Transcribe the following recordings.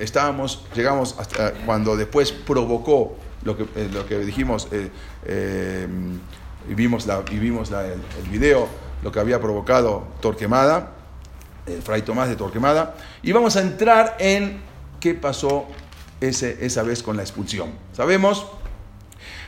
estábamos, llegamos hasta cuando después provocó lo que, eh, lo que dijimos, eh, eh, y vimos, la, vimos el video, lo que había provocado Torquemada, el Fray Tomás de Torquemada, y vamos a entrar en qué pasó ese, esa vez con la expulsión. Sabemos,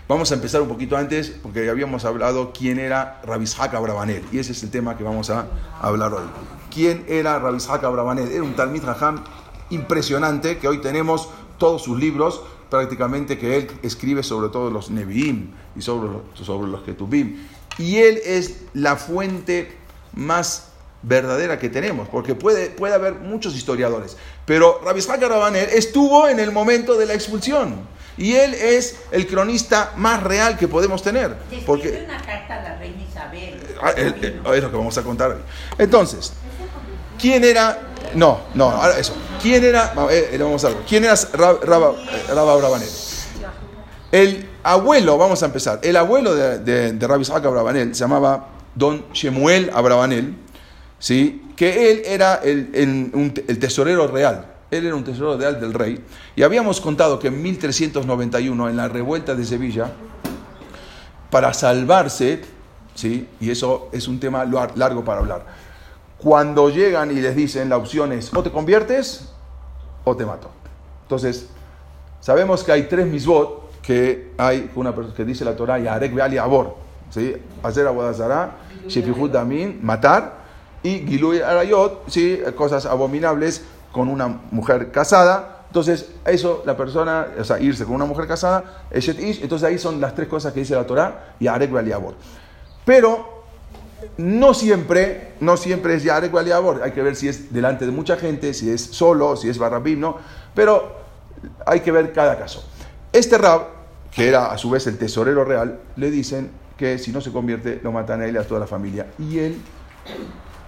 vamos a empezar un poquito antes, porque habíamos hablado quién era Rabishak Abravanel, y ese es el tema que vamos a hablar hoy. ¿Quién era Rabishak Abravanel? Era un Talmid Raham impresionante, que hoy tenemos todos sus libros, prácticamente que él escribe sobre todos los Nevi'im y sobre los, sobre los Ketubim. Y él es la fuente más verdadera que tenemos, porque puede, puede haber muchos historiadores, pero Rabbi Isaac Rabanel estuvo en el momento de la expulsión y él es el cronista más real que podemos tener, porque una carta a la reina Isabel. Ah, eh, eh, es lo que vamos a contar hoy. Entonces, ¿quién era? No, no, ahora eso. ¿Quién era? eh, vamos a ver. ¿Quién era Rab- Raba eh, Abravanel? El abuelo, vamos a empezar. El abuelo de, de, de Rabbi Isaac Abravanel se llamaba Don Shemuel Abravanel, ¿sí? que él era el, el- tesorero real. Él era un tesorero real del rey. Y habíamos contado que en 1391, en la revuelta de Sevilla, para salvarse, ¿sí? y eso es un tema lar- largo para hablar, cuando llegan y les dicen la opción es o te conviertes o te mato. Entonces, sabemos que hay tres misbot que hay una persona que dice la Torah, Yarek Beali Abor, ¿sí? hacer abodazara, Shefihut Damin, matar, y Gilui Arayot, ¿sí? cosas abominables con una mujer casada. Entonces, eso, la persona, o sea, irse con una mujer casada, Eshet Ish, entonces ahí son las tres cosas que dice la Torah, Yarek Beali Abor. Pero no siempre, no siempre es Yarek. Hay que ver si es delante de mucha gente, si es solo, si es Barrabim, ¿no? Pero hay que ver cada caso. Este Rab, que era a su vez el tesorero real, le dicen que si no se convierte, lo matan a él y a toda la familia. Y él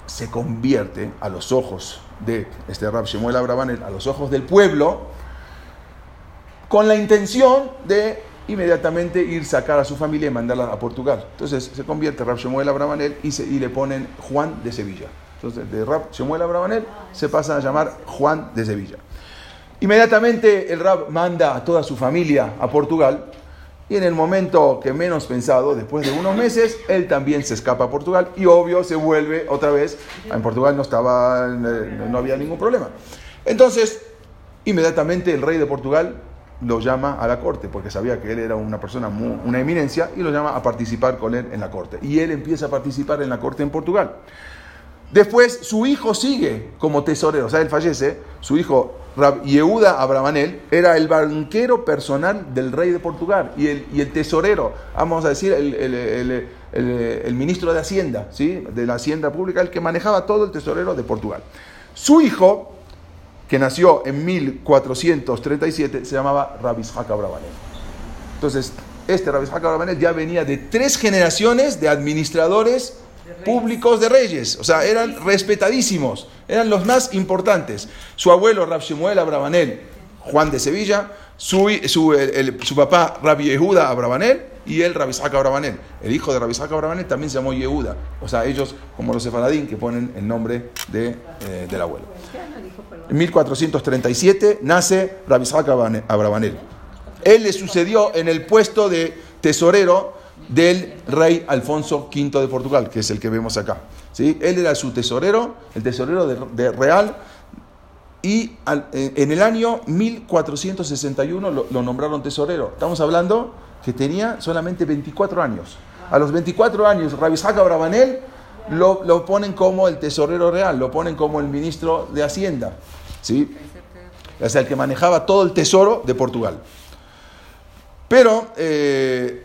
se convierte a los ojos de este Rab Shemuel Abravanel, a los ojos del pueblo, con la intención de inmediatamente ir sacar a su familia y mandarla a Portugal. Entonces se convierte Rab Shemuel Abravanel y, se- y le ponen Juan de Sevilla. Entonces de Rab Shemuel Abravanel se pasa a llamar Juan de Sevilla. Inmediatamente el Rab manda a toda su familia a Portugal y en el momento que menos pensado, después de unos meses, él también se escapa a Portugal y obvio se vuelve otra vez. En Portugal no estaba, eh, no había ningún problema. Entonces, inmediatamente el rey de Portugal lo llama a la corte porque sabía que él era una persona, mu- una eminencia y lo llama a participar con él en la corte. Y él empieza a participar en la corte en Portugal. Después su hijo sigue como tesorero, o sea, él fallece, su hijo Rab Yehuda Abravanel era el banquero personal del rey de Portugal y el, y el tesorero, vamos a decir, el- el- el ministro de Hacienda, ¿sí? de la Hacienda Pública, el que manejaba todo el tesorero de Portugal. Su hijo, que nació en 1437, se llamaba Rabishak Abravanel. Entonces, este Rabbi Abravanel ya venía de tres generaciones de administradores públicos de reyes. O sea, eran respetadísimos, eran los más importantes. Su abuelo, Rab Shemuel Abravanel, Juan de Sevilla, su, su, el- el- su papá, Rabbi Yehuda Abravanel, y él, Rabbi Isaac Abravanel. El hijo de Rabbi Isaac Abravanel también se llamó Yehuda. O sea, ellos, como los sefaradín, que ponen el nombre de, eh, del abuelo. En 1437 nace Rabbi Isaac Abrabane- Abravanel. Él le sucedió en el puesto de tesorero del rey Alfonso V de Portugal, que es el que vemos acá. ¿sí? Él era su tesorero, el tesorero de, real, y en el año 1461 lo, lo nombraron tesorero. Estamos hablando que tenía solamente 24 años. A los 24 años, Rabbi Isaac Abravanel lo, lo ponen como el tesorero real, lo ponen como el ministro de Hacienda. ¿sí? Sea, el que manejaba todo el tesoro de Portugal. Pero eh,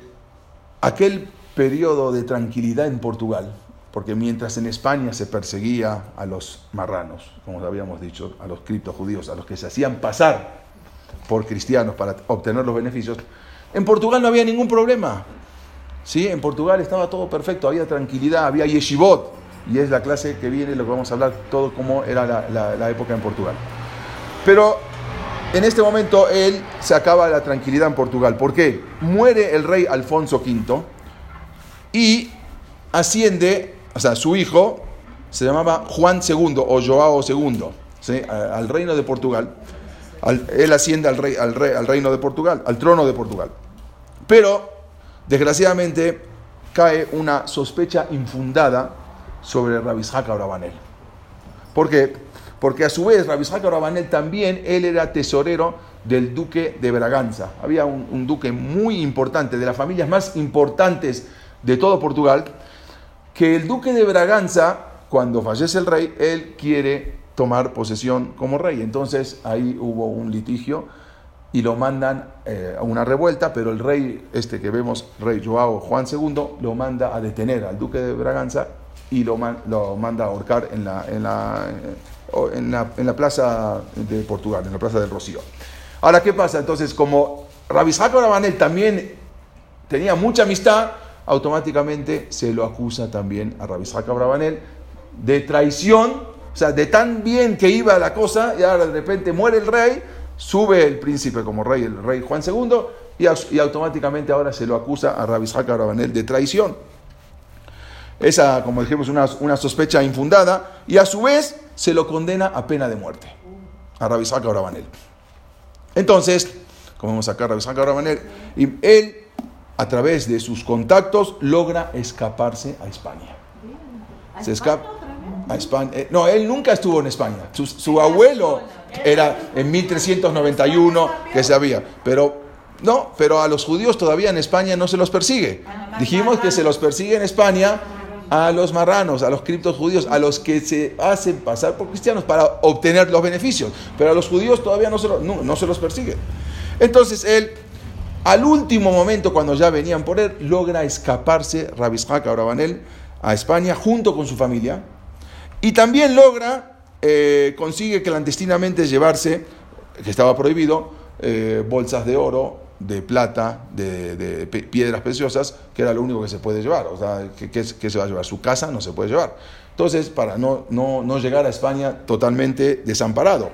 aquel periodo de tranquilidad en Portugal, porque mientras en España se perseguía a los marranos, como habíamos dicho, a los criptojudíos, a los que se hacían pasar por cristianos para obtener los beneficios, en Portugal no había ningún problema. ¿sí? En Portugal estaba todo perfecto, había tranquilidad, había yeshivot, y es la clase que viene, lo que vamos a hablar, todo cómo era la, época en Portugal. Pero en este momento él se acaba la tranquilidad en Portugal. ¿Por qué? Muere el rey Alfonso V y asciende, o sea, su hijo se llamaba Juan II o Joao II, ¿sí? Al reino de Portugal. al- él asciende al, rey, al, rey- al reino de Portugal, al trono de Portugal. Pero, desgraciadamente, cae una sospecha infundada sobre Rabbi Isaac Abravanel. ¿Por qué? Porque a su vez Rabbi Isaac Abravanel también, él era tesorero del duque de Braganza. Había un, un duque muy importante, de las familias más importantes de todo Portugal, que el duque de Braganza, cuando fallece el rey, él quiere tomar posesión como rey. Entonces ahí hubo un litigio y lo mandan eh, a una revuelta, pero el rey, este que vemos, rey Joao Juan II, lo manda a detener al duque de Braganza y lo, lo manda a ahorcar en la, eh, en, la, en la plaza de Portugal, en la plaza del Rocío. Ahora, ¿qué pasa? Entonces, como Rabbi Isaac Abravanel también tenía mucha amistad, automáticamente se lo acusa también a Rabbi Isaac Abravanel de traición, o sea, de tan bien que iba la cosa, y ahora de repente muere el rey, sube el príncipe como rey, el rey Juan II, y, y automáticamente ahora se lo acusa a Rabbi Isaac Abravanel de traición. Esa, como dijimos, una, una sospecha infundada, y a su vez se lo condena a pena de muerte, a Rabbi Isaac Abravanel. Entonces, como vemos acá, Rabbi Isaac Abravanel, y él, a través de sus contactos, logra escaparse a España. Se escapa a España. Eh, no, él nunca estuvo en España. Su, su abuelo era en 1391 que sabía. Pero no, pero a los judíos todavía en España no se los persigue. Dijimos que se los persigue en España a los marranos, a los criptos judíos, a los que se hacen pasar por cristianos para obtener los beneficios. Pero a los judíos todavía no se, lo- no, no se los persigue. Entonces él, al último momento, cuando ya venían por él, logra escaparse Rabbi Isaac Abravanel a España junto con su familia. Y también logra, eh, consigue clandestinamente llevarse, que estaba prohibido, eh, bolsas de oro, de plata, de, piedras preciosas, que era lo único que se puede llevar. O sea, ¿qué, qué- qué se va a llevar? Su casa no se puede llevar. Entonces, para no, no, no llegar a España totalmente desamparado.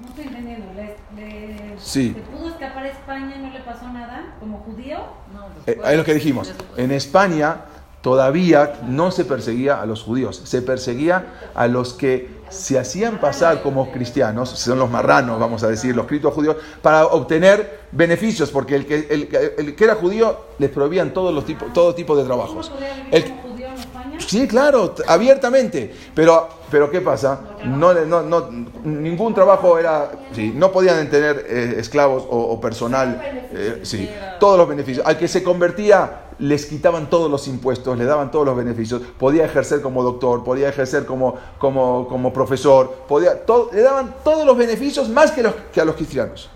No estoy entendiendo. ¿Le, le- Sí. ¿Se pudo escapar a España y no le pasó nada? ¿Como judío? No, Eh, es lo que dijimos. En España todavía no se perseguía a los judíos, se perseguía a los que se hacían pasar como cristianos, son los marranos, vamos a decir, los criptos judíos, para obtener beneficios, porque el que, el, que- era judío les prohibían todos los tipos, todo tipo de trabajos. ¿Uno podría vivir El- como judío en España? Sí, claro, abiertamente. Pero, pero ¿qué pasa? No, no, no, ningún trabajo era, sí, no podían tener eh, esclavos o, o personal, eh, sí, todos los beneficios. Al que se convertía les quitaban todos los impuestos, le daban todos los beneficios, podía ejercer como doctor, podía ejercer como, como, como profesor, podía, todo- le daban todos los beneficios más que, los, que a los cristianos.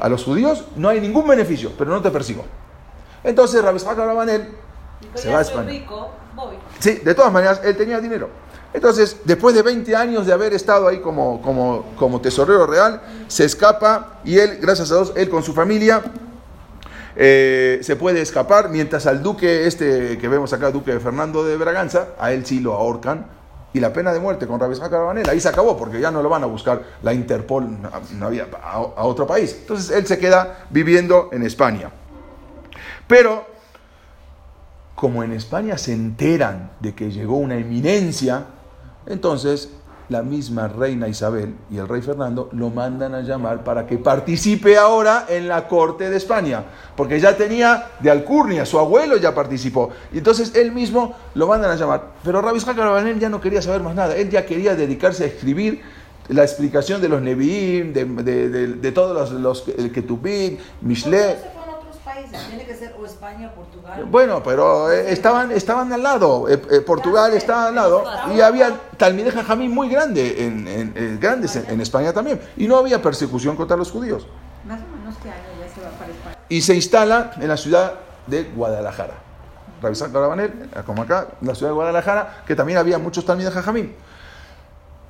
A los judíos no hay ningún beneficio, pero no te persigo. Entonces Rabbi Isaac Se va a España. rico, Sí, de todas maneras, él tenía dinero. Entonces, después de 20 años de haber estado ahí como, como, como tesorero real, se escapa y él, gracias a Dios, él con su familia eh, se puede escapar, mientras al duque este que vemos acá, duque Fernando de Braganza, a él sí lo ahorcan y la pena de muerte con Rabbi Isaac Abravanel, ahí se acabó porque ya no lo van a buscar la Interpol no había, a, a otro país. Entonces él se queda viviendo en España. Pero como en España se enteran de que llegó una eminencia, entonces la misma reina Isabel y el rey Fernando lo mandan a llamar para que participe ahora en la corte de España, porque ya tenía de alcurnia, su abuelo ya participó, y entonces él mismo lo mandan a llamar. Pero Rabbi Isaac Abravanel ya no quería saber más nada, él ya quería dedicarse a escribir la explicación de los Nevi'im, de todos los, los el Ketubim, Mishle. Países, tiene que ser o España o Portugal. Bueno, pero eh, estaban, estaban al lado, eh, eh, Portugal estaba al lado y había Talmideh Jajamín muy grande, en, en- en- grandes en, en España también, y no había persecución contra los judíos. Más o menos que año ya se va para España. Y se instala en la ciudad de Guadalajara. Abravanel, eh, como acá, en la ciudad de Guadalajara, que también había muchos Talmideh Jajamín.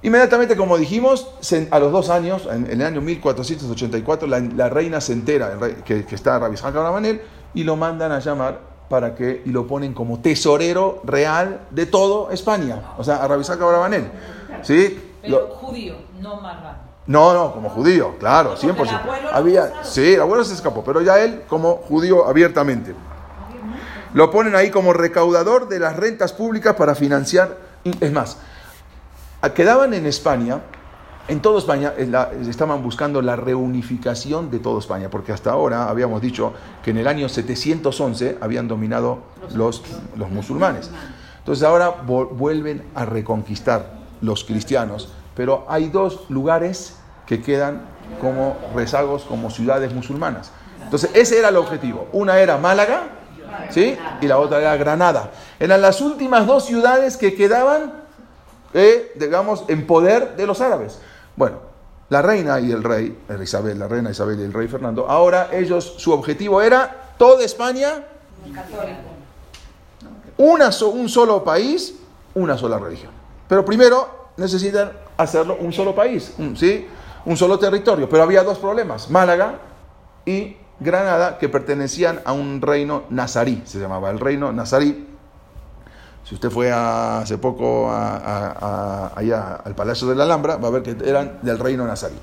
Inmediatamente, como dijimos, a los dos años, en, el año 1484, la, la reina se entera que, que está Rabbi Abravanel y lo mandan a llamar para que y lo ponen como tesorero real de todo España. O sea, a Rabbi Abravanel. ¿Sí? Pero Lo- judío, no marrano. no, no, como judío, claro, 100%. el abuelo lo Había, sí, el abuelo se escapó, pero ya él como judío abiertamente. Lo ponen ahí como recaudador de las rentas públicas para financiar. Es más, quedaban en España en toda España la- estaban buscando la reunificación de toda España, porque hasta ahora habíamos dicho que en el año 711 habían dominado los, los musulmanes. Entonces ahora vuelven a reconquistar los cristianos, pero hay dos lugares que quedan como rezagos, como ciudades musulmanas. Entonces ese era el objetivo. Una era Málaga, ¿sí? Y la otra era Granada. Eran las últimas dos ciudades que quedaban digamos, en poder de los árabes. Bueno, la reina y el rey, eh, Isabel, la reina Isabel y el rey Fernando, ahora ellos, su objetivo era toda España, una un solo país, una sola religión. Pero primero necesitan hacerlo un solo país, ¿sí? Un solo territorio. Pero había dos problemas, Málaga y Granada, que pertenecían a un reino nazarí, se llamaba el reino nazarí. Si usted fue hace poco allá al Palacio de la Alhambra, va a ver que eran del reino nazarí.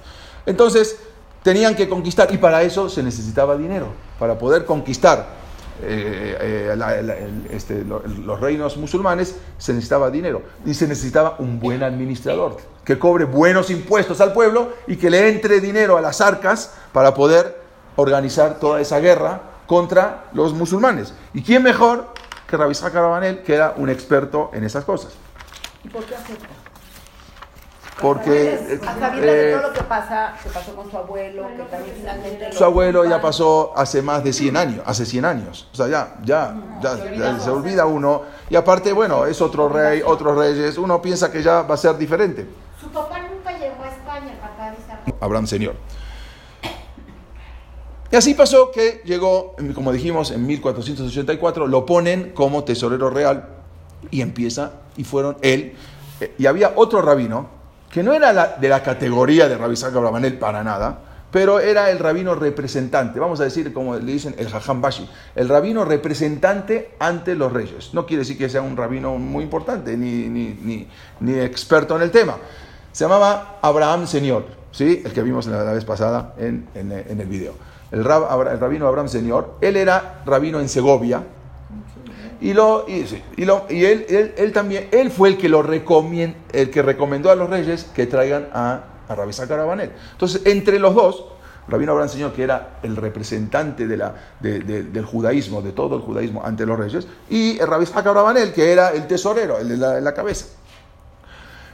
Entonces, tenían que conquistar y para eso se necesitaba dinero. Para poder conquistar eh, eh, este, lo- los reinos musulmanes se necesitaba dinero y se necesitaba un buen administrador que cobre buenos impuestos al pueblo y que le entre dinero a las arcas para poder organizar toda esa guerra contra los musulmanes. ¿Y quién mejor que Rabbi Isaac Abravanel, que era un experto en esas cosas? ¿Y por qué acepta? Porque A sabiendas de eh, todo lo que pasa, que pasó con su abuelo, que también finalmente... su abuelo ya pasó hace más de 100 años, hace 100 años. O sea, ya, ya, ya, ya se olvida uno. Y aparte, bueno, es otro rey, otros reyes. Uno piensa que ya va a ser diferente. Su papá nunca llegó a España para avisar. Abraham Señor. Y así pasó que llegó, como dijimos, en 1484, lo ponen como tesorero real y empieza, y fueron él, eh, y había otro rabino, que no era de la categoría de Rabbi Isaac Abravanel para nada, pero era el rabino representante, vamos a decir como le dicen el Jajam Bashi, el rabino representante ante los reyes. No quiere decir que sea un rabino muy importante, ni, ni, ni, ni experto en el tema. Se llamaba Abraham Señor, ¿sí? el que vimos la, vez pasada en, en el video. El, rabino Abraham Señor, él era rabino en Segovia, y, lo, y, lo, y él, él, él también, él fue el que, lo recomien- el que recomendó a los reyes que traigan a, a Rabbi Isaac Abravanel. Entonces, entre los dos, Rabino Abraham Señor, que era el representante de la, de- de- del judaísmo, de todo el judaísmo ante los reyes, y el Rabbi Abravanel, que era el tesorero, el de la, la cabeza.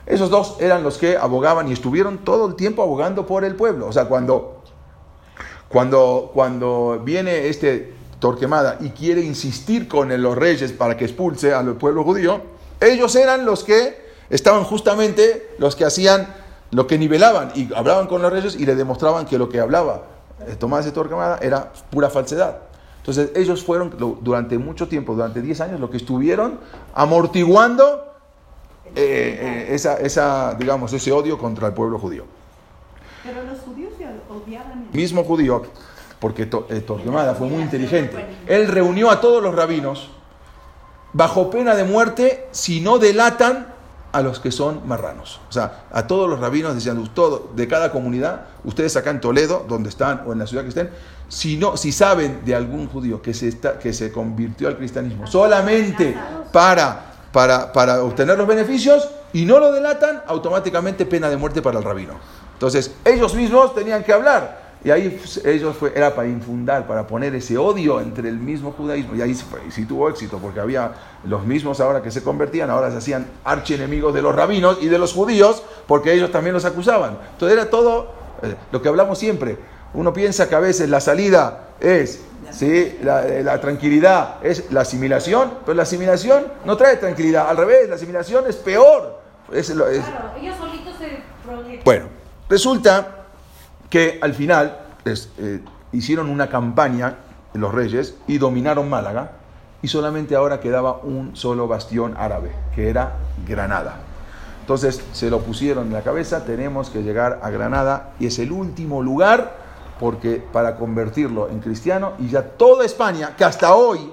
Esos dos eran los que abogaban y estuvieron todo el tiempo abogando por el pueblo. O sea, cuando, cuando, cuando viene este Torquemada y quiere insistir con los reyes para que expulse al pueblo judío, ellos eran los que estaban justamente los que hacían lo que nivelaban y hablaban con los reyes y le demostraban que lo que hablaba eh, Tomás de Torquemada era pura falsedad. Entonces ellos fueron durante mucho tiempo, durante 10 años, lo que estuvieron amortiguando eh, eh, esa, esa, digamos, ese odio contra el pueblo judío. Pero los judíos. Mismo judío, porque eh, Torquemada fue muy inteligente, él reunió a todos los rabinos bajo pena de muerte si no delatan a los que son marranos. O sea, a todos los rabinos decían, todo, de cada comunidad, ustedes acá en Toledo, donde están, o en la ciudad que estén, si, no, si saben de algún judío que se, está, que se convirtió al cristianismo solamente para, para, para obtener los beneficios y no lo delatan, automáticamente pena de muerte para el rabino. Entonces, ellos mismos tenían que hablar. Y ahí ellos fue, era para infundar, para poner ese odio entre el mismo judaísmo. Y ahí sí, fue- y sí tuvo éxito, porque había los mismos ahora que se convertían, ahora se hacían archienemigos de los rabinos y de los judíos, porque ellos también los acusaban. Entonces era todo eh, lo que hablamos siempre. Uno piensa que a veces la salida es, ¿sí? la, eh, la tranquilidad es la asimilación, pero la asimilación no trae tranquilidad. Al revés, la asimilación es peor. Es es- Claro, ellos solitos se proyectan. bueno, resulta que al final les, eh, hicieron una campaña los reyes y dominaron Málaga y solamente ahora quedaba un solo bastión árabe, que era Granada. Entonces se lo pusieron en la cabeza, tenemos que llegar a Granada y es el último lugar porque para convertirlo en cristiano y ya toda España, que hasta hoy,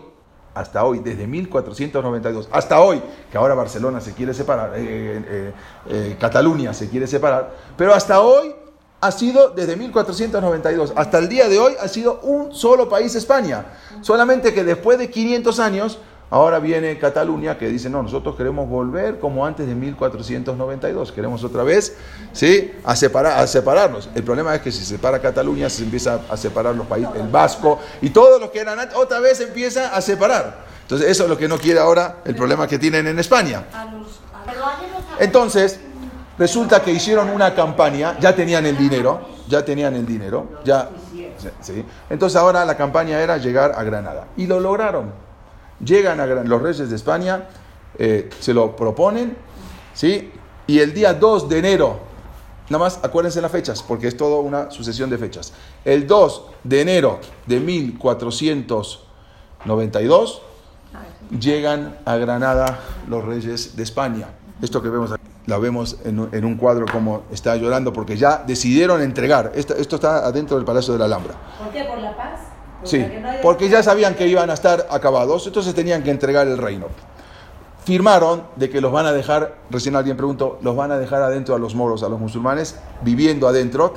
hasta hoy, desde 1492, hasta hoy, que ahora Barcelona se quiere separar, eh, eh, eh, Cataluña se quiere separar, pero hasta hoy ha sido, desde 1492 hasta el día de hoy, ha sido un solo país España. Solamente que después de 500 años, Ahora viene Cataluña que dice, no, nosotros queremos volver como antes de 1492, queremos otra vez ¿sí? a, separar, a separarnos. El problema es que si se separa Cataluña se empieza a separar los países, el vasco y todos los que eran antes, otra vez empieza a separar. Entonces eso es lo que no quiere ahora, el problema que tienen en España. Entonces, resulta que hicieron una campaña, ya tenían el dinero, ya tenían el dinero, ya... sí. Entonces ahora la campaña era llegar a Granada. Y lo lograron. Llegan a los reyes de España, eh, se lo proponen, ¿sí? Y el día 2 de enero, nada más acuérdense las fechas, porque es toda una sucesión de fechas. El 2 de enero de 1492, llegan a Granada los reyes de España. Esto que vemos aquí, la vemos en, un- en un cuadro como está llorando porque ya decidieron entregar. Esto, esto está adentro del Palacio de la Alhambra. ¿Por qué? ¿Por la paz? Sí, porque ya sabían que iban a estar acabados, entonces tenían que entregar el reino. Firmaron de que los van a dejar, recién alguien preguntó, los van a dejar adentro a los moros, a los musulmanes, viviendo adentro,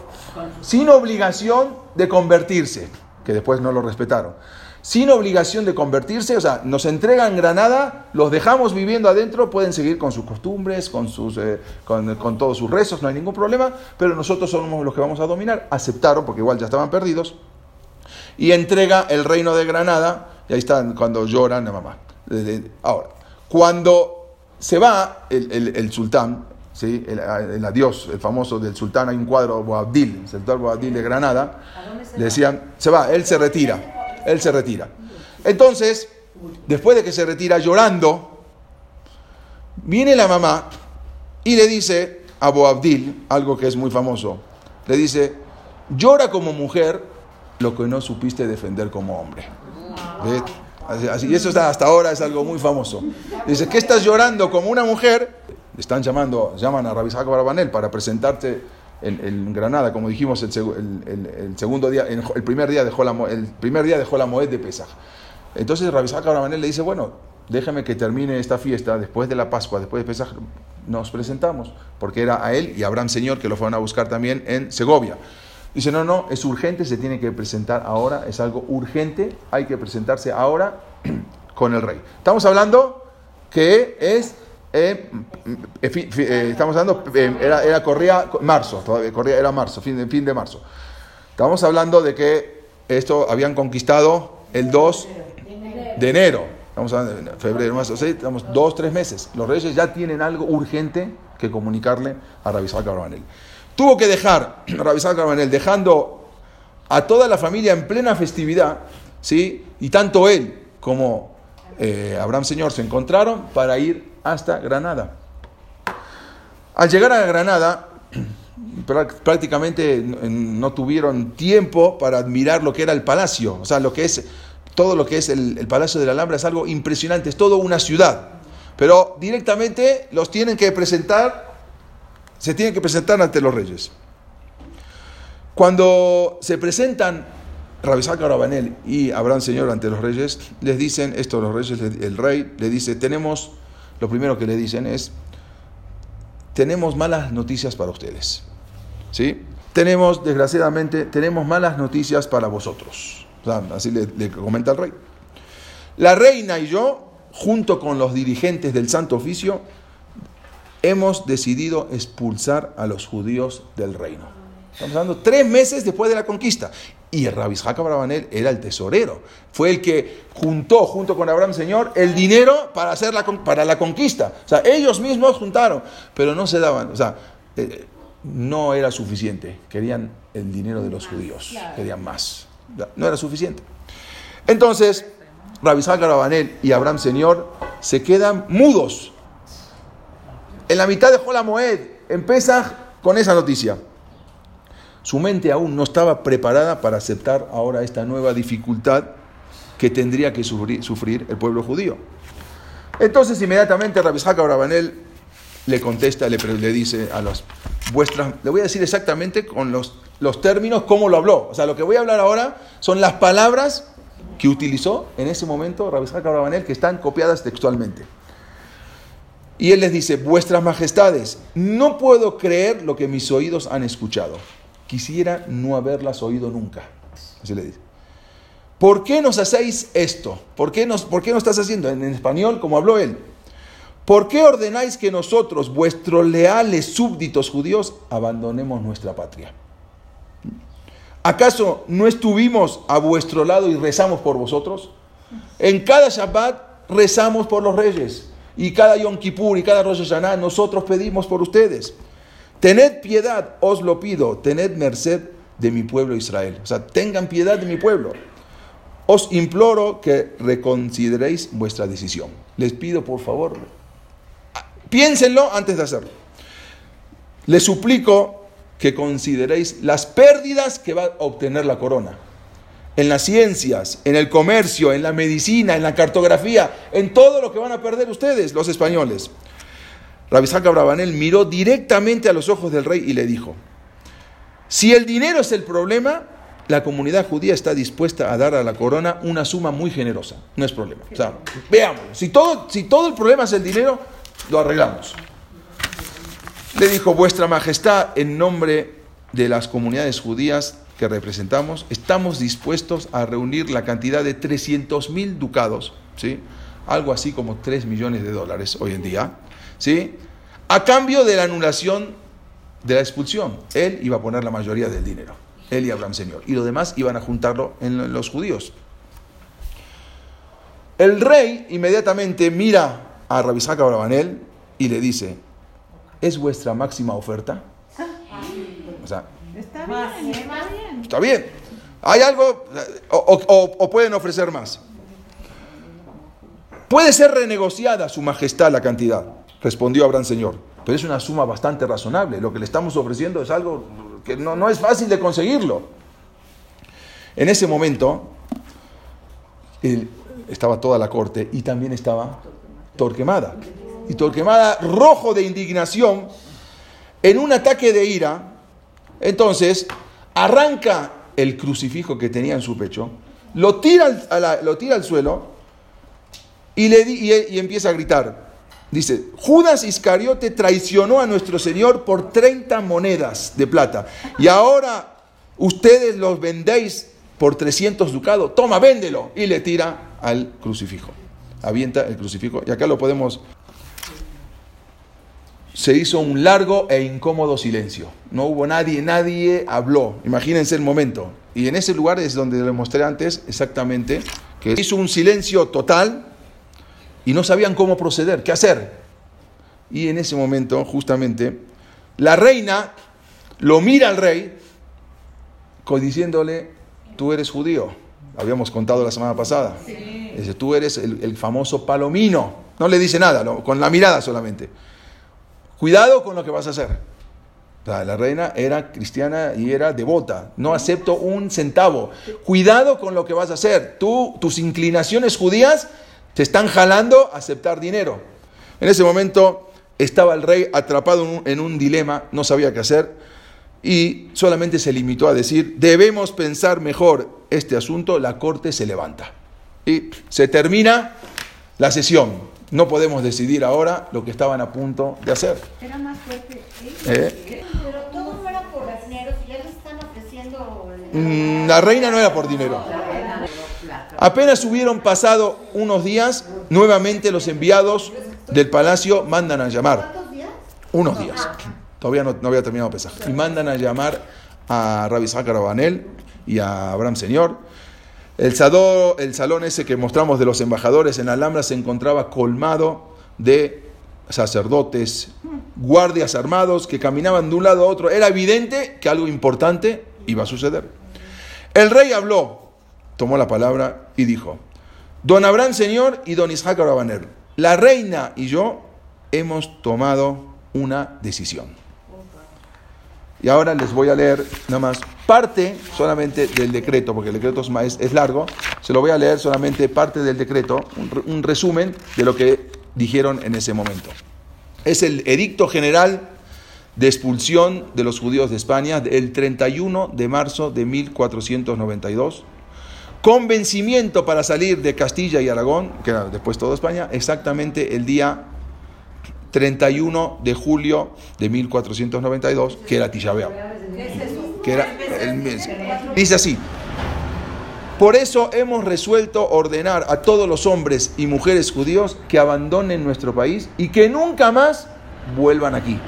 sin obligación de convertirse, que después no lo respetaron. Sin obligación de convertirse, o sea, nos entregan Granada, los dejamos viviendo adentro, pueden seguir con sus costumbres, con, sus, eh, con, con todos sus rezos, no hay ningún problema, pero nosotros somos los que vamos a dominar. Aceptaron, porque igual ya estaban perdidos, y entrega el reino de Granada, y ahí están cuando lloran la mamá. Ahora, cuando se va el, el- sultán, ¿sí? el, el adiós, el famoso del sultán, hay un cuadro, Boabdil, el sultán Boabdil de Granada, le decían, se va, él se retira, él se retira. Entonces, después de que se retira llorando, viene la mamá y le dice a Boabdil, algo que es muy famoso, le dice, llora como mujer lo que no supiste defender como hombre. Así, y eso está- hasta ahora es algo muy famoso. Dice, ¿qué estás llorando como una mujer? Están llamando, llaman a Rabbi Isaac Barbanel para presentarte en, Granada, como dijimos el, segu- el- el- el segundo día, el, primer día dejó la, el primer día dejó la Moed de Pesaj. Entonces Rabbi Isaac Barbanel le dice, bueno, déjame que termine esta fiesta, después de la Pascua, después de Pesaj, nos presentamos, porque era a él y a Abraham Señor, que lo fueron a buscar también en Segovia. Dice, no, no, es urgente, se tiene que presentar ahora, es algo urgente, hay que presentarse ahora con el rey. Estamos hablando que es, eh, eh, eh, estamos hablando, eh, era, era, corría marzo, todavía corría, era marzo, fin de, fin de marzo. Estamos hablando de que esto habían conquistado el 2 de enero. Estamos hablando de febrero, marzo, seis, estamos dos, tres meses. Los reyes ya tienen algo urgente que comunicarle a Rabbi Isaac Abravanel. Tuvo que dejar, Rabbi Isaac Abravanel, dejando a toda la familia en plena festividad, ¿sí? Y tanto él como eh, Abraham Señor se encontraron para ir hasta Granada. Al llegar a Granada, prá- prácticamente no tuvieron tiempo para admirar lo que era el palacio, o sea, lo que es todo lo que es el, el Palacio de la Alhambra es algo impresionante, es todo una ciudad. Pero directamente los tienen que presentar, se tienen que presentar ante los reyes. Cuando se presentan Rabbi Isaac Arabanel y Abraham Señor ante los reyes, les dicen esto, los reyes, el rey le dice, tenemos, lo primero que le dicen es, tenemos malas noticias para ustedes. ¿Sí? Tenemos, desgraciadamente, tenemos malas noticias para vosotros. Así le comenta el rey. La reina y yo, junto con los dirigentes del Santo Oficio, hemos decidido expulsar a los judíos del reino. Estamos hablando tres meses después de la conquista. Y Rabbi Abravanel era el tesorero. Fue el que juntó, junto con Abraham Señor, el dinero para, hacer la, para la conquista. O sea, ellos mismos juntaron, pero no se daban. O sea, eh, no era suficiente. Querían el dinero de los judíos. Querían más. No era suficiente. Entonces, Rabbi Abravanel y Abraham Señor se quedan mudos. En la mitad de Jola Moed, empieza con esa noticia. Su mente aún no estaba preparada para aceptar ahora esta nueva dificultad que tendría que sufrir, el pueblo judío. Entonces inmediatamente Rabbi Isaac Abravanel le contesta, le, le dice a las vuestras, le voy a decir exactamente con los, los términos cómo lo habló. O sea, lo que voy a hablar ahora son las palabras que utilizó en ese momento Rabbi Isaac Abravanel que están copiadas textualmente. Y él les dice, vuestras majestades, no puedo creer lo que mis oídos han escuchado. Quisiera no haberlas oído nunca. Así le dice. ¿por qué nos hacéis esto? ¿Por qué nos, por qué nos estás haciendo? En español, como habló él. ¿Por qué ordenáis que nosotros, vuestros leales súbditos judíos, abandonemos nuestra patria? ¿Acaso no estuvimos a vuestro lado y rezamos por vosotros? En cada Shabbat rezamos por los reyes. Y cada Yom Kippur y cada Rosh Hashanah nosotros pedimos por ustedes. Tened piedad, os lo pido, tened merced de mi pueblo Israel. O sea, tengan piedad de mi pueblo. Os imploro que reconsideréis vuestra decisión. Les pido, por favor, piénsenlo antes de hacerlo. Les suplico que consideréis las pérdidas que va a obtener la corona. En las ciencias, en el comercio, en la medicina, en la cartografía, en todo lo que van a perder ustedes, los españoles. Rabishac Abravanel miró directamente a los ojos del rey y le dijo, si el dinero es el problema, la comunidad judía está dispuesta a dar a la corona una suma muy generosa. No es problema. O veamos, si todo, si todo el problema es el dinero, lo arreglamos. Le dijo, vuestra majestad, en nombre de las comunidades judías que representamos, estamos dispuestos a reunir la cantidad de 300 mil ducados, ¿sí? algo así como 3 millones de dólares hoy en día, ¿sí? a cambio de la anulación de la expulsión. Él iba a poner la mayoría del dinero, él y Abraham Señor, y los demás iban a juntarlo en los judíos. El rey inmediatamente mira a Rabisaka Abravanel y le dice, ¿es vuestra máxima oferta? O sea, Está bien, está bien. está bien. ¿Hay algo? O, o- o pueden ofrecer más. Puede ser renegociada, su majestad, la cantidad, respondió Abraham Señor. Pero es una suma bastante razonable. Lo que le estamos ofreciendo es algo que no, no es fácil de conseguirlo. En ese momento, estaba toda la corte y también estaba Torquemada. Y Torquemada, rojo de indignación, en un ataque de ira, entonces arranca el crucifijo que tenía en su pecho, lo tira al, suelo y, le y empieza a gritar. Dice, Judas Iscariote traicionó a nuestro Señor por 30 monedas de plata. Y ahora ustedes los vendéis por 300 ducados. Toma, véndelo. Y le tira al crucifijo. Avienta el crucifijo. Y acá lo podemos... Se hizo un largo e incómodo silencio. No hubo nadie, nadie habló. Imagínense el momento. Y en ese lugar es donde le mostré antes exactamente que hizo un silencio total y no sabían cómo proceder, qué hacer. Y en ese momento, justamente, la reina lo mira al rey diciéndole, tú eres judío. Habíamos contado la semana pasada. Dice, tú eres el, el famoso palomino. No le dice nada, no, con la mirada solamente. Cuidado con lo que vas a hacer. La reina era cristiana y era devota. No acepto un centavo. Cuidado con lo que vas a hacer. Tú, tus inclinaciones judías te están jalando a aceptar dinero. En ese momento estaba el rey atrapado en un dilema, no sabía qué hacer y solamente se limitó a decir, debemos pensar mejor este asunto, la corte se levanta. Y se termina la sesión. No podemos decidir ahora lo que estaban a punto de hacer. Era más fuerte. ¿eh? Pero todo no era por dinero, si ya le están ofreciendo. Mm, La reina no era por dinero. Apenas hubieron pasado unos días, nuevamente los enviados del palacio mandan a llamar. ¿Cuántos días? Unos días. Todavía no, no había terminado Pesaj. Y mandan a llamar a Rabbi Isaac Arabanel y a Abraham Señor. El, el salón ese que mostramos de los embajadores en Alhambra se encontraba colmado de sacerdotes, guardias armados que caminaban de un lado a otro. Era evidente que algo importante iba a suceder. El rey habló, tomó la palabra y dijo, Don Abraham Señor y Don Isaac Arabanel, la reina y yo hemos tomado una decisión. Y ahora les voy a leer nada más parte solamente del decreto, porque el decreto es, más- es largo. Se lo voy a leer solamente parte del decreto, un, un resumen de lo que dijeron en ese momento. Es el edicto general de expulsión de los judíos de España el 31 de marzo de 1492, con vencimiento para salir de Castilla y Aragón, que era después toda España, exactamente el día 31 de julio de 1492, que era Tisha B'Av, que era el mes. Dice así: Por eso hemos resuelto ordenar a todos los hombres y mujeres judíos que abandonen nuestro país y que nunca más vuelvan aquí.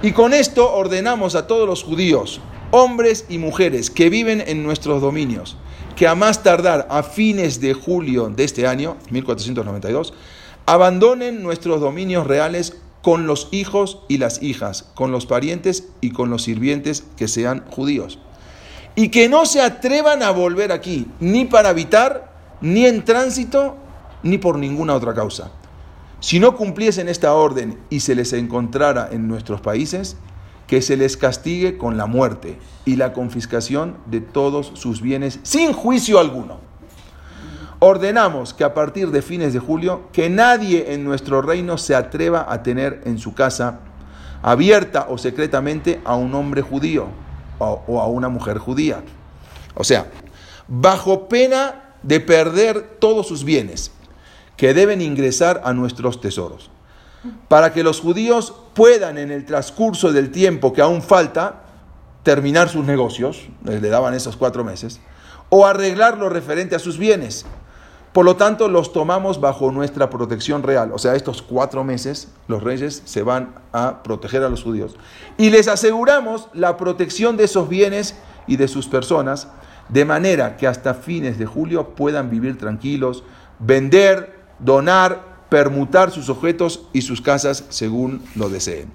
Y con esto ordenamos a todos los judíos, hombres y mujeres que viven en nuestros dominios, que a más tardar a fines de julio de este año, 1492, abandonen nuestros dominios reales con los hijos y las hijas, con los parientes y con los sirvientes que sean judíos. Y que no se atrevan a volver aquí, ni para habitar, ni en tránsito, ni por ninguna otra causa. Si no cumpliesen esta orden y se les encontrara en nuestros países, que se les castigue con la muerte y la confiscación de todos sus bienes sin juicio alguno. Ordenamos que a partir de fines de julio, que nadie en nuestro reino se atreva a tener en su casa, abierta o secretamente, a un hombre judío o, a una mujer judía. O sea, bajo pena de perder todos sus bienes, que deben ingresar a nuestros tesoros, para que los judíos puedan en el transcurso del tiempo que aún falta terminar sus negocios, les le daban esos cuatro meses, o arreglar lo referente a sus bienes. Por lo tanto, los tomamos bajo nuestra protección real. O sea, estos cuatro meses los reyes se van a proteger a los judíos. Y les aseguramos la protección de esos bienes y de sus personas, de manera que hasta fines de julio puedan vivir tranquilos, vender, donar, permutar sus objetos y sus casas según lo deseen.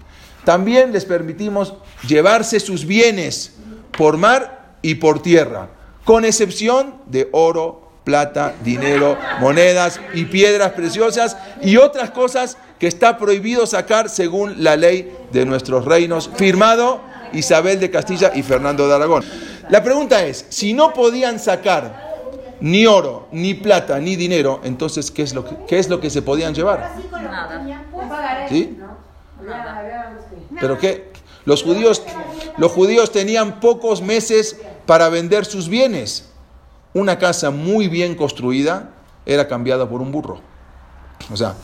También les permitimos llevarse sus bienes por mar y por tierra, con excepción de oro, plata, dinero, monedas y piedras preciosas y otras cosas que está prohibido sacar según la ley de nuestros reinos, firmado Isabel de Castilla y Fernando de Aragón. La pregunta es, si no podían sacar ni oro, ni plata, ni dinero, entonces ¿qué es lo que, qué es lo que se podían llevar? ¿Sí? ¿Pero qué? Los judíos, los judíos tenían pocos meses para vender sus bienes. Una casa muy bien construida era cambiada por un burro. O sea,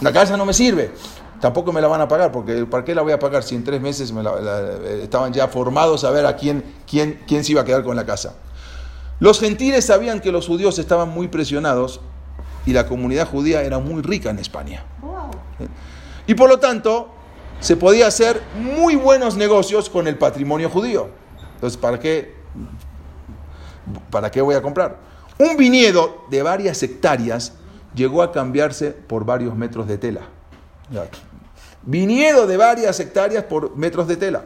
la casa no me sirve. Tampoco me la van a pagar, porque ¿para qué la voy a pagar si en tres meses me la- la- eh, estaban ya formados a ver a quién, quién, quién se iba a quedar con la casa? Los gentiles sabían que los judíos estaban muy presionados y la comunidad judía era muy rica en España. Y por lo tanto, se podía hacer muy buenos negocios con el patrimonio judío. Entonces, ¿para qué, ¿para qué voy a comprar? Un viñedo de varias hectáreas llegó a cambiarse por varios metros de tela. Viñedo de varias hectáreas por metros de tela.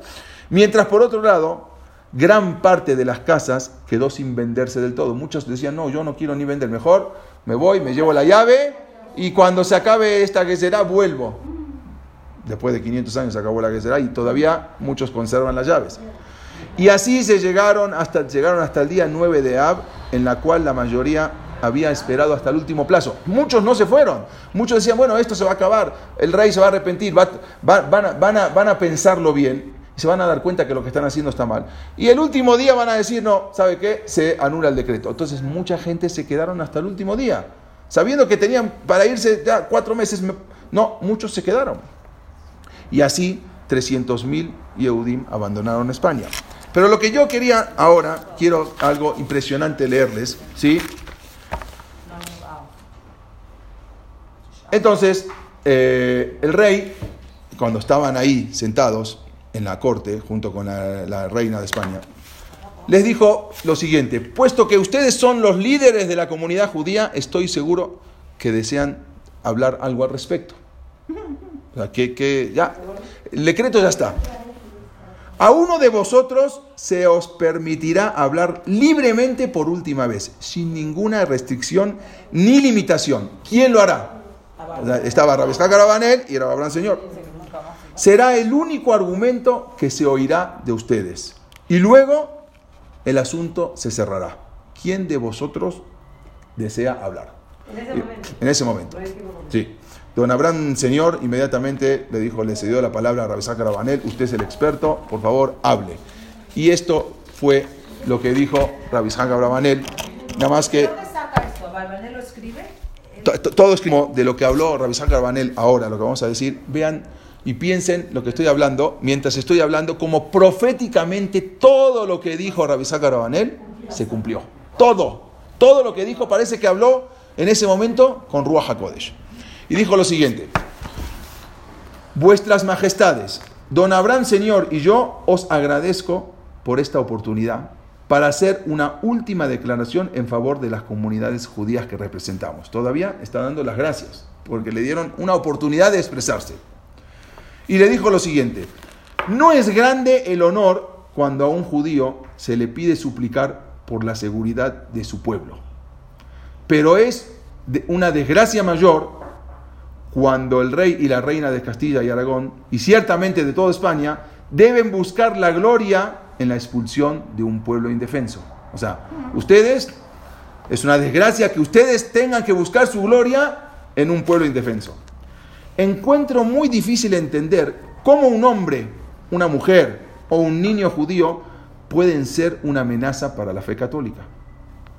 Mientras por otro lado, gran parte de las casas quedó sin venderse del todo. Muchos decían, no, yo no quiero ni vender, mejor me voy, me llevo la llave y cuando se acabe esta que será, vuelvo. Después de 500 años se acabó la que será y todavía muchos conservan las llaves. Y así se llegaron hasta, llegaron hasta el día 9 de Ab, en la cual la mayoría había esperado hasta el último plazo. Muchos no se fueron. Muchos decían, bueno, esto se va a acabar, el rey se va a arrepentir, va- va- van, a, van a- van a pensarlo bien y se van a dar cuenta que lo que están haciendo está mal. Y el último día van a decir, no, ¿sabe qué? Se anula el decreto. Entonces mucha gente se quedaron hasta el último día, sabiendo que tenían para irse ya cuatro meses. me- No, muchos se quedaron. Y así 300.000 Yehudim abandonaron España. Pero lo que yo quería ahora, quiero algo impresionante leerles, ¿sí? Entonces, eh, el rey, cuando estaban ahí sentados en la corte, junto con la, reina de España, les dijo lo siguiente, puesto que ustedes son los líderes de la comunidad judía, estoy seguro que desean hablar algo al respecto. Ya, el decreto ya está. A uno de vosotros se os permitirá hablar libremente por última vez, sin ninguna restricción ni limitación. ¿Quién lo hará? Estaba Rabbi Isaac Arabanel y Abraham Señor. Será el único argumento que se oirá de ustedes. Y luego el asunto se cerrará. ¿Quién de vosotros desea hablar? En ese Y- momento. En ese momento. Sí. Don Abraham Señor inmediatamente le dijo, le cedió la palabra a Rabisá Carabanel, usted es el experto, por favor, hable. Y esto fue lo que dijo Rabisá Carabanel, nada más que ¿Dónde saca esto? ¿Barbanel lo escribe? to- to- todo es como de lo que habló Rabisá Carabanel ahora, lo que vamos a decir, vean y piensen lo que estoy hablando, mientras estoy hablando, como proféticamente todo lo que dijo Rabisá Carabanel se cumplió. Todo. Todo lo que dijo parece que habló en ese momento con Ruach HaKodesh. Y dijo lo siguiente. Vuestras majestades, don Abraham Señor y yo os agradezco por esta oportunidad para hacer una última declaración en favor de las comunidades judías que representamos. Todavía está dando las gracias porque le dieron una oportunidad de expresarse. Y le dijo lo siguiente, no es grande el honor cuando a un judío se le pide suplicar por la seguridad de su pueblo, pero es una desgracia mayor cuando el rey y la reina de Castilla y Aragón, y ciertamente de toda España, deben buscar la gloria en la expulsión de un pueblo indefenso. O sea, ustedes, es una desgracia que ustedes tengan que buscar su gloria en un pueblo indefenso. Encuentro muy difícil entender cómo un hombre, una mujer o un niño judío pueden ser una amenaza para la fe católica.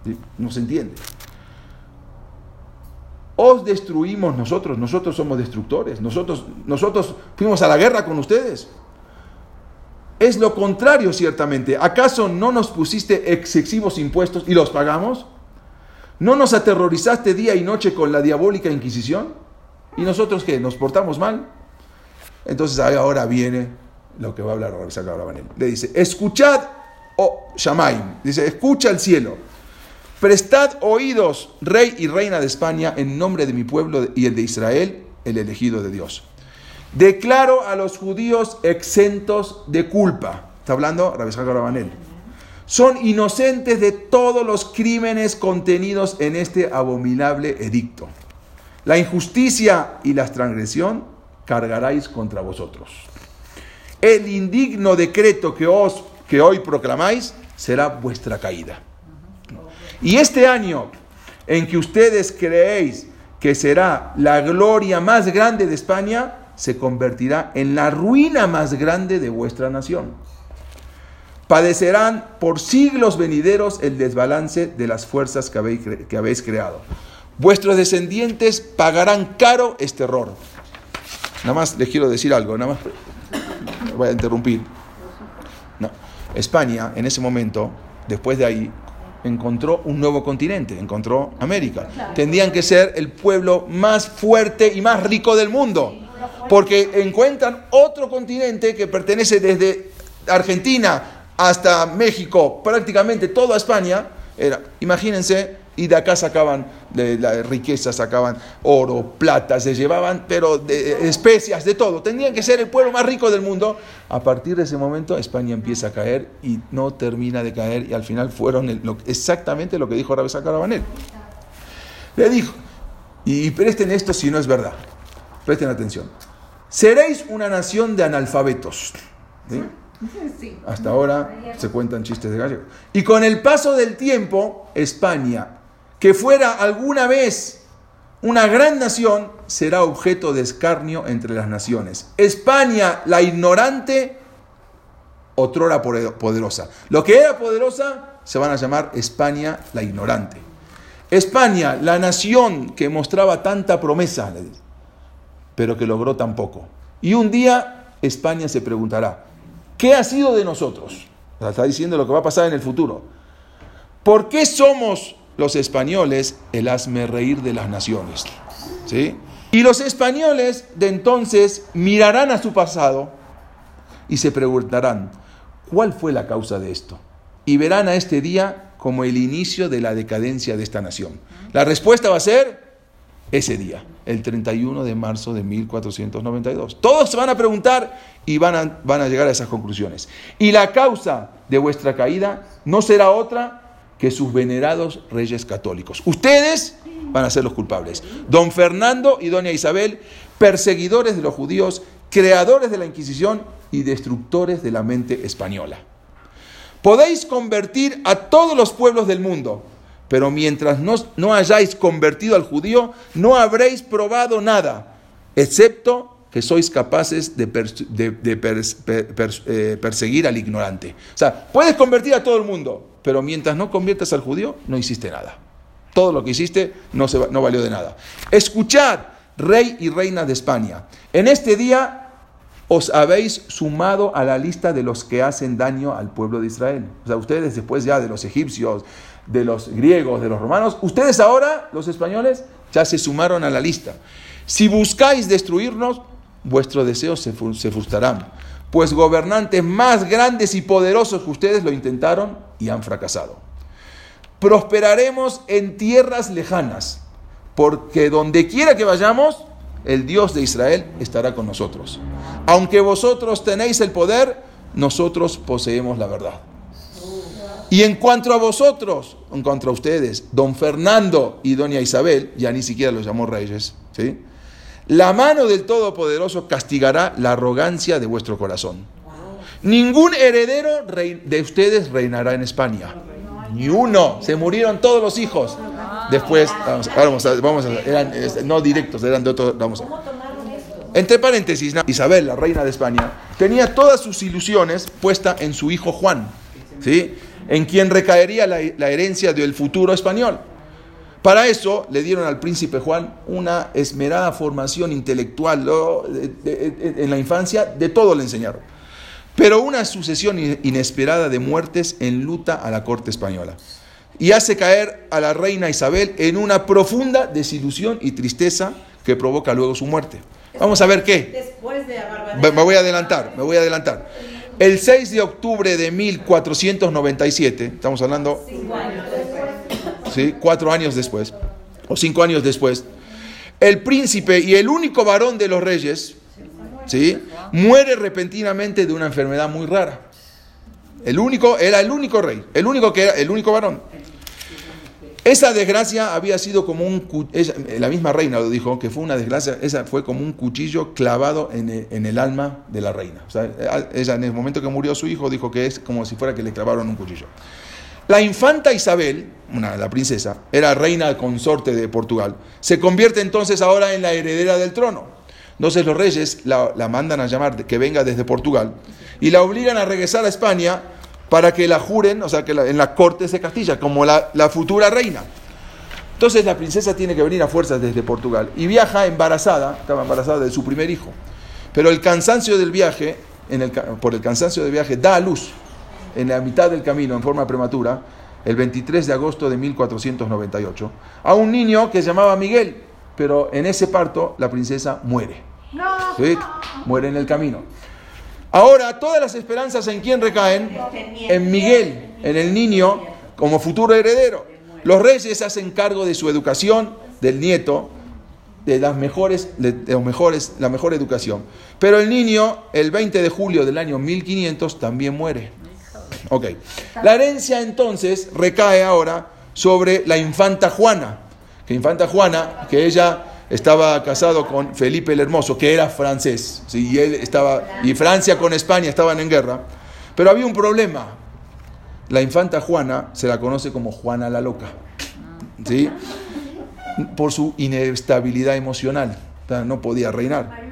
¿Sí? No se entiende. Os destruimos nosotros, nosotros somos destructores, nosotros, nosotros fuimos a la guerra con ustedes. Es lo contrario, ciertamente. ¿Acaso no nos pusiste excesivos impuestos y los pagamos? ¿No nos aterrorizaste día y noche con la diabólica Inquisición? ¿Y nosotros qué? ¿Nos portamos mal? Entonces ahora viene lo que va a hablar. Le dice, escuchad, oh Shamaim, dice, escucha el cielo. Prestad oídos, rey y reina de España, en nombre de mi pueblo y el de Israel, el elegido de Dios. Declaro a los judíos exentos de culpa. Está hablando Rabbi Abravanel. Son inocentes de todos los crímenes contenidos en este abominable edicto. La injusticia y la transgresión cargaráis contra vosotros. El indigno decreto que, os, que hoy proclamáis será vuestra caída. Y este año en que ustedes creéis que será la gloria más grande de España, se convertirá en la ruina más grande de vuestra nación. Padecerán por siglos venideros el desbalance de las fuerzas que habéis, creado. Vuestros descendientes pagarán caro este error. Nada más les quiero decir algo, nada más voy a interrumpir. No. España en ese momento, después de ahí, encontró un nuevo continente, encontró América. Tendrían que ser el pueblo más fuerte y más rico del mundo, porque encuentran otro continente que pertenece desde Argentina hasta México, prácticamente toda España. Era, imagínense, y de acá sacaban de la riqueza, sacaban oro, plata, se llevaban, pero de, especias, de todo. Tenían que ser el pueblo más rico del mundo. A partir de ese momento, España empieza a caer y no termina de caer, y al final fueron el- lo- exactamente lo que dijo Rabbi Carabanel. Le dijo, y presten esto si no es verdad, presten atención. Seréis una nación de analfabetos. ¿Sí? Hasta ahora se cuentan chistes de gallego. Y con el paso del tiempo, España, que fuera alguna vez una gran nación, será objeto de escarnio entre las naciones. España, la ignorante, otrora poder- poderosa. Lo que era poderosa, se van a llamar España, la ignorante. España, la nación que mostraba tanta promesa, pero que logró tan poco. Y un día España se preguntará, ¿qué ha sido de nosotros? Está diciendo lo que va a pasar en el futuro. ¿Por qué somos los españoles el hazme reír de las naciones? ¿Sí? Y los españoles de entonces mirarán a su pasado y se preguntarán, ¿cuál fue la causa de esto? Y verán a este día como el inicio de la decadencia de esta nación. La respuesta va a ser ese día, el 31 de marzo de 1492. Todos se van a preguntar y van a, van a llegar a esas conclusiones. Y la causa de vuestra caída no será otra que sus venerados reyes católicos. Ustedes van a ser los culpables. Don Fernando y doña Isabel, perseguidores de los judíos, creadores de la Inquisición y destructores de la mente española. Podéis convertir a todos los pueblos del mundo, pero mientras no, no hayáis convertido al judío, no habréis probado nada, excepto que sois capaces de, eh, perseguir al ignorante. O sea, puedes convertir a todo el mundo, pero mientras no conviertas al judío, no hiciste nada. Todo lo que hiciste no, se no valió de nada. Escuchad, rey y reina de España. En este día os habéis sumado a la lista de los que hacen daño al pueblo de Israel. O sea, ustedes después ya de los egipcios, de los griegos, de los romanos, ustedes ahora, los españoles, ya se sumaron a la lista. Si buscáis destruirnos, vuestros deseos se, se frustrarán, pues gobernantes más grandes y poderosos que ustedes lo intentaron y han fracasado. Prosperaremos en tierras lejanas, porque donde quiera que vayamos, el Dios de Israel estará con nosotros. Aunque vosotros tenéis el poder, nosotros poseemos la verdad. Y en cuanto a vosotros, en cuanto a ustedes, don Fernando y doña Isabel, ya ni siquiera los llamó reyes, ¿sí? La mano del Todopoderoso castigará la arrogancia de vuestro corazón. Ningún heredero de ustedes reinará en España. Ni uno. Se murieron todos los hijos. Después, vamos, vamos eran no directos, eran de otro. Vamos entre paréntesis. Isabel, la reina de España, tenía todas sus ilusiones puestas en su hijo Juan, ¿sí? en quien recaería la, herencia del futuro español. Para eso le dieron al príncipe Juan una esmerada formación intelectual en la infancia, de todo le enseñaron. Pero una sucesión in- inesperada de muertes enluta a la corte española y hace caer a la reina Isabel en una profunda desilusión y tristeza que provoca luego su muerte. Vamos a ver qué. Después de la Me me voy a adelantar, me voy a adelantar. El 6 de octubre de 1497, estamos hablando, ¿sí? cuatro años después, o cinco años después, el príncipe y el único varón de los reyes, ¿sí? muere repentinamente de una enfermedad muy rara. El único, era el único rey, el único que era, el único varón. Esa desgracia había sido como un, la misma reina lo dijo, que fue una desgracia, esa fue como un cuchillo clavado en el, en el alma de la reina. O sea, ella en el momento que murió su hijo dijo que es como si fuera que le clavaron un cuchillo. La infanta Isabel, una, la princesa, era reina consorte de Portugal, se convierte entonces ahora en la heredera del trono. Entonces los reyes la, mandan a llamar que venga desde Portugal y la obligan a regresar a España para que la juren, o sea, que la- en la corte de Castilla, como la, futura reina. Entonces la princesa tiene que venir a fuerzas desde Portugal y viaja embarazada, estaba embarazada de su primer hijo. Pero el cansancio del viaje, por el cansancio del viaje, da a luz en la mitad del camino en forma prematura, el 23 de agosto de 1498, a un niño que se llamaba Miguel, pero en ese parto la princesa muere. ¿Sí? Muere en el camino. Ahora todas las esperanzas en quién recaen? En Miguel, en el niño como futuro heredero. Los reyes hacen cargo de su educación, del nieto, de las mejores, de los mejores, la mejor educación. Pero el niño, el 20 de julio del año 1500, también muere. Ok. La herencia entonces recae ahora sobre la infanta Juana. Que infanta Juana, que ella estaba casado con Felipe el Hermoso, que era francés. Y estaba, y Francia con España estaban en guerra. Pero había un problema. La infanta Juana se la conoce como Juana la Loca. ¿Sí? Por su inestabilidad emocional. No podía reinar.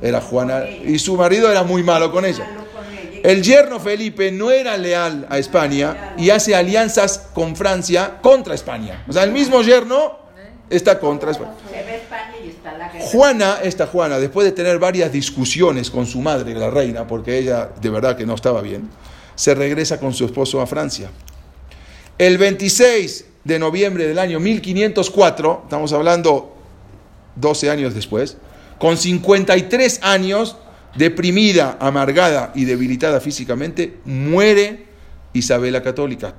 Era Juana. Y su marido era muy malo con ella. El yerno Felipe no era leal a España y hace alianzas con Francia contra España. O sea, el mismo yerno está contra guerra. Juana, esta Juana, después de tener varias discusiones con su madre, la reina, porque ella de verdad que no estaba bien, se regresa con su esposo a Francia. El 26 de noviembre del año 1504, estamos hablando 12 años después, con 53 años, deprimida, amargada y debilitada físicamente, muere Isabel la Católica.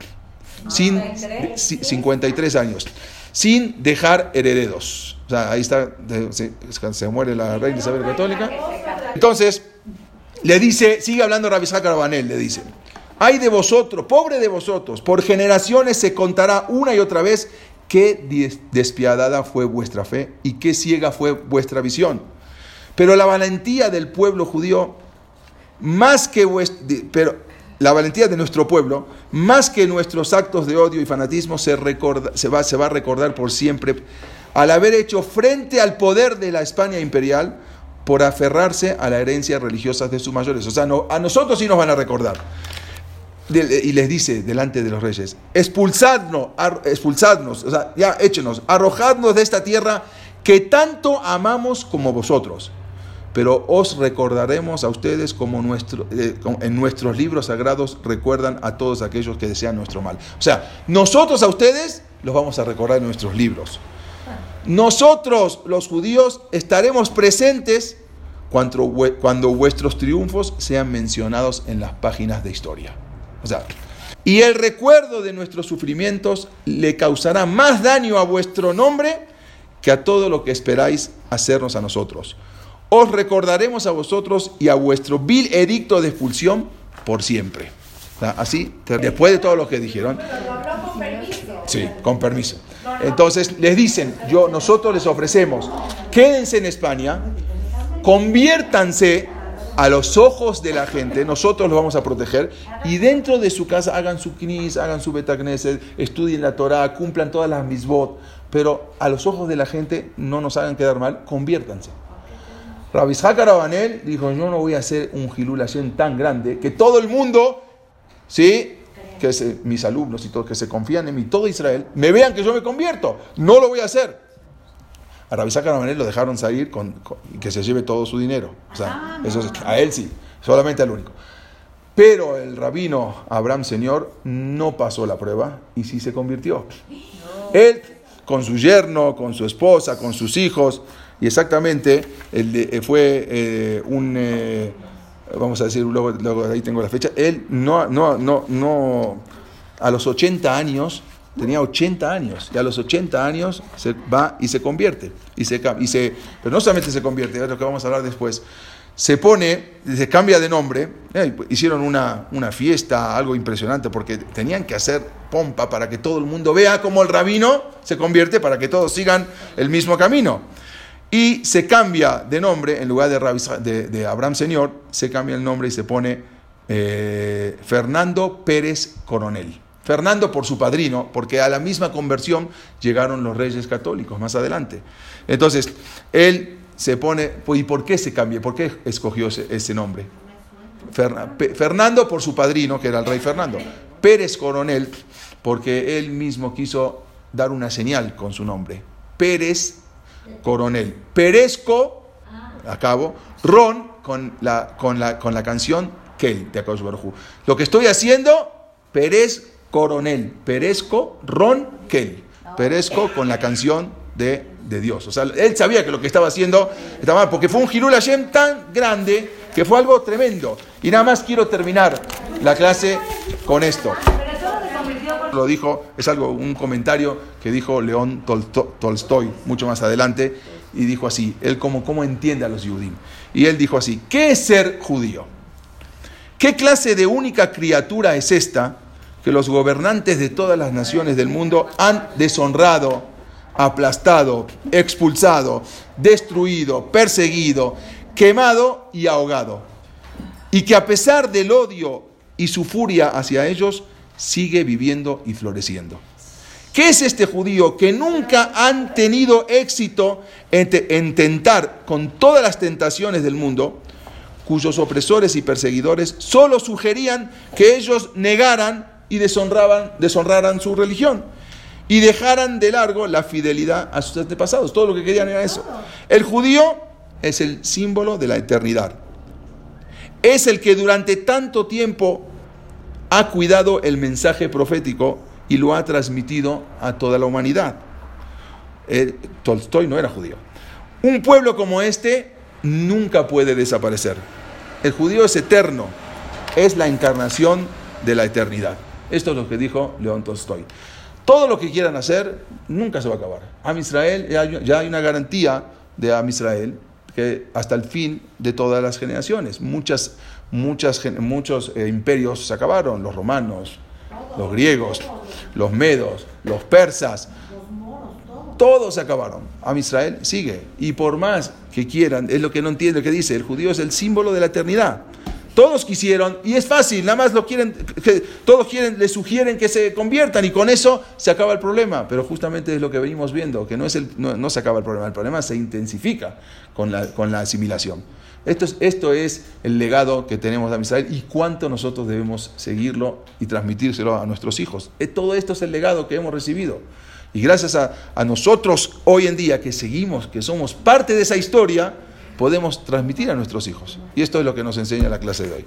Sin, ci- 53 años, sin dejar herederos. O sea, ahí está, se, se muere la reina Isabel Católica. Entonces, le dice, sigue hablando Rabbi Isaac Arabanel, le dice, ay de vosotros, pobre de vosotros, por generaciones se contará una y otra vez qué des- despiadada fue vuestra fe y qué ciega fue vuestra visión. Pero la valentía del pueblo judío, más que vuest- pero la valentía de nuestro pueblo, más que nuestros actos de odio y fanatismo, se, recorda- se, va, a recordar por siempre al haber hecho frente al poder de la España imperial por aferrarse a la herencia religiosa de sus mayores. O sea, a nosotros sí nos van a recordar. Y les dice delante de los reyes, expulsadnos, expulsadnos, o sea, ya échenos, arrojadnos de esta tierra que tanto amamos como vosotros. Pero os recordaremos a ustedes como nuestro, eh, en nuestros libros sagrados recuerdan a todos aquellos que desean nuestro mal. O sea, nosotros a ustedes los vamos a recordar en nuestros libros. Nosotros, los judíos, estaremos presentes cuando, cuando vuestros triunfos sean mencionados en las páginas de historia. O sea, y el recuerdo de nuestros sufrimientos le causará más daño a vuestro nombre que a todo lo que esperáis hacernos a nosotros. Os recordaremos a vosotros y a vuestro vil edicto de expulsión por siempre. Así, después de todo lo que dijeron. Sí, con permiso. Entonces les dicen, yo, nosotros les ofrecemos, quédense en España, conviértanse a los ojos de la gente, nosotros los vamos a proteger, y dentro de su casa hagan su knis, hagan su betagneset, estudien la Torah, cumplan todas las misbot, pero a los ojos de la gente no nos hagan quedar mal, conviértanse. Rabbi Isaac Arabanel dijo, yo no voy a hacer un Hilul Hashem tan grande que todo el mundo, ¿sí? que se- mis alumnos y todos que se confían en mí, todo Israel, me vean que yo me convierto. No lo voy a hacer. A Rabbi Isaac Arabanel lo dejaron salir con, que se lleve todo su dinero. O sea, eso es- a él sí, solamente al único. Pero el rabino Abraham Señor no pasó la prueba y sí se convirtió. Él, con su yerno, con su esposa, con sus hijos, y exactamente el de- eh, fue eh, un, eh, vamos a decir, luego, luego ahí tengo la fecha, él no, no, no, no, a los 80 años, tenía 80 años, y a los 80 años se va y se convierte. Y se, y pero no solamente se convierte, es lo que vamos a hablar después, se pone, se cambia de nombre, hicieron una, una fiesta, algo impresionante, porque tenían que hacer pompa para que todo el mundo vea cómo el rabino se convierte, para que todos sigan el mismo camino. Y se cambia de nombre, en lugar de, de, de Abraham Señor, se cambia el nombre y se pone eh, Fernando Pérez Coronel. Fernando por su padrino, porque a la misma conversión llegaron los reyes católicos más adelante. Entonces, él se pone, ¿y por qué se cambia? ¿Por qué escogió ese, nombre? Fernando por su padrino, que era el rey Fernando. Pérez Coronel, porque él mismo quiso dar una señal con su nombre. Pérez Coronel. Perezco, acabo, Ron con la, con la, con la canción Kel de Akadosh Baruj. Lo que estoy haciendo, Pérez Coronel. Perezco, Ron Kel. Perezco con la canción de, de Dios. O sea, él sabía que lo que estaba haciendo estaba mal, porque fue un Hilul Hashem tan grande que fue algo tremendo. Y nada más quiero terminar la clase con esto Pero solo se convirtió por lo dijo, es algo, un comentario que dijo León Tolsto- Tolstoy mucho más adelante, y dijo así, él como, cómo entiende a los judíos. Y él dijo así, ¿qué es ser judío? ¿Qué clase de única criatura es esta que los gobernantes de todas las naciones del mundo han deshonrado, aplastado, expulsado, destruido, perseguido, quemado y ahogado? y que a pesar del odio y su furia hacia ellos, sigue viviendo y floreciendo. ¿Qué es este judío que nunca han tenido éxito en, te- en tentar con todas las tentaciones del mundo, cuyos opresores y perseguidores solo sugerían que ellos negaran y deshonraban, deshonraran su religión y dejaran de largo la fidelidad a sus antepasados? Todo lo que querían era eso. El judío es el símbolo de la eternidad es el que durante tanto tiempo ha cuidado el mensaje profético y lo ha transmitido a toda la humanidad. Eh, Tolstoy no era judío. Un pueblo como este nunca puede desaparecer. El judío es eterno, es la encarnación de la eternidad. Esto es lo que dijo León Tolstoy. Todo lo que quieran hacer nunca se va a acabar. Am Israel, ya hay, una garantía de Am Israel que hasta el fin de todas las generaciones. Muchas, muchas, muchos eh, imperios se acabaron, los romanos, los griegos, los medos, los persas, todos se acabaron. Am Israel sigue. Y por más que quieran, es lo que no entiende, que dice, el judío es el símbolo de la eternidad. Todos quisieron, y es fácil, nada más lo quieren, todos quieren, le sugieren que se conviertan y con eso se acaba el problema. Pero justamente es lo que venimos viendo, que no, es el, no, no se acaba el problema, el problema se intensifica con la, con la asimilación. Esto es, esto es el legado que tenemos de Israel y cuánto nosotros debemos seguirlo y transmitírselo a nuestros hijos. Eh, Todo esto es el legado que hemos recibido. Y gracias a, a nosotros hoy en día que seguimos, que somos parte de esa historia, podemos transmitir a nuestros hijos. Y esto es lo que nos enseña la clase de hoy.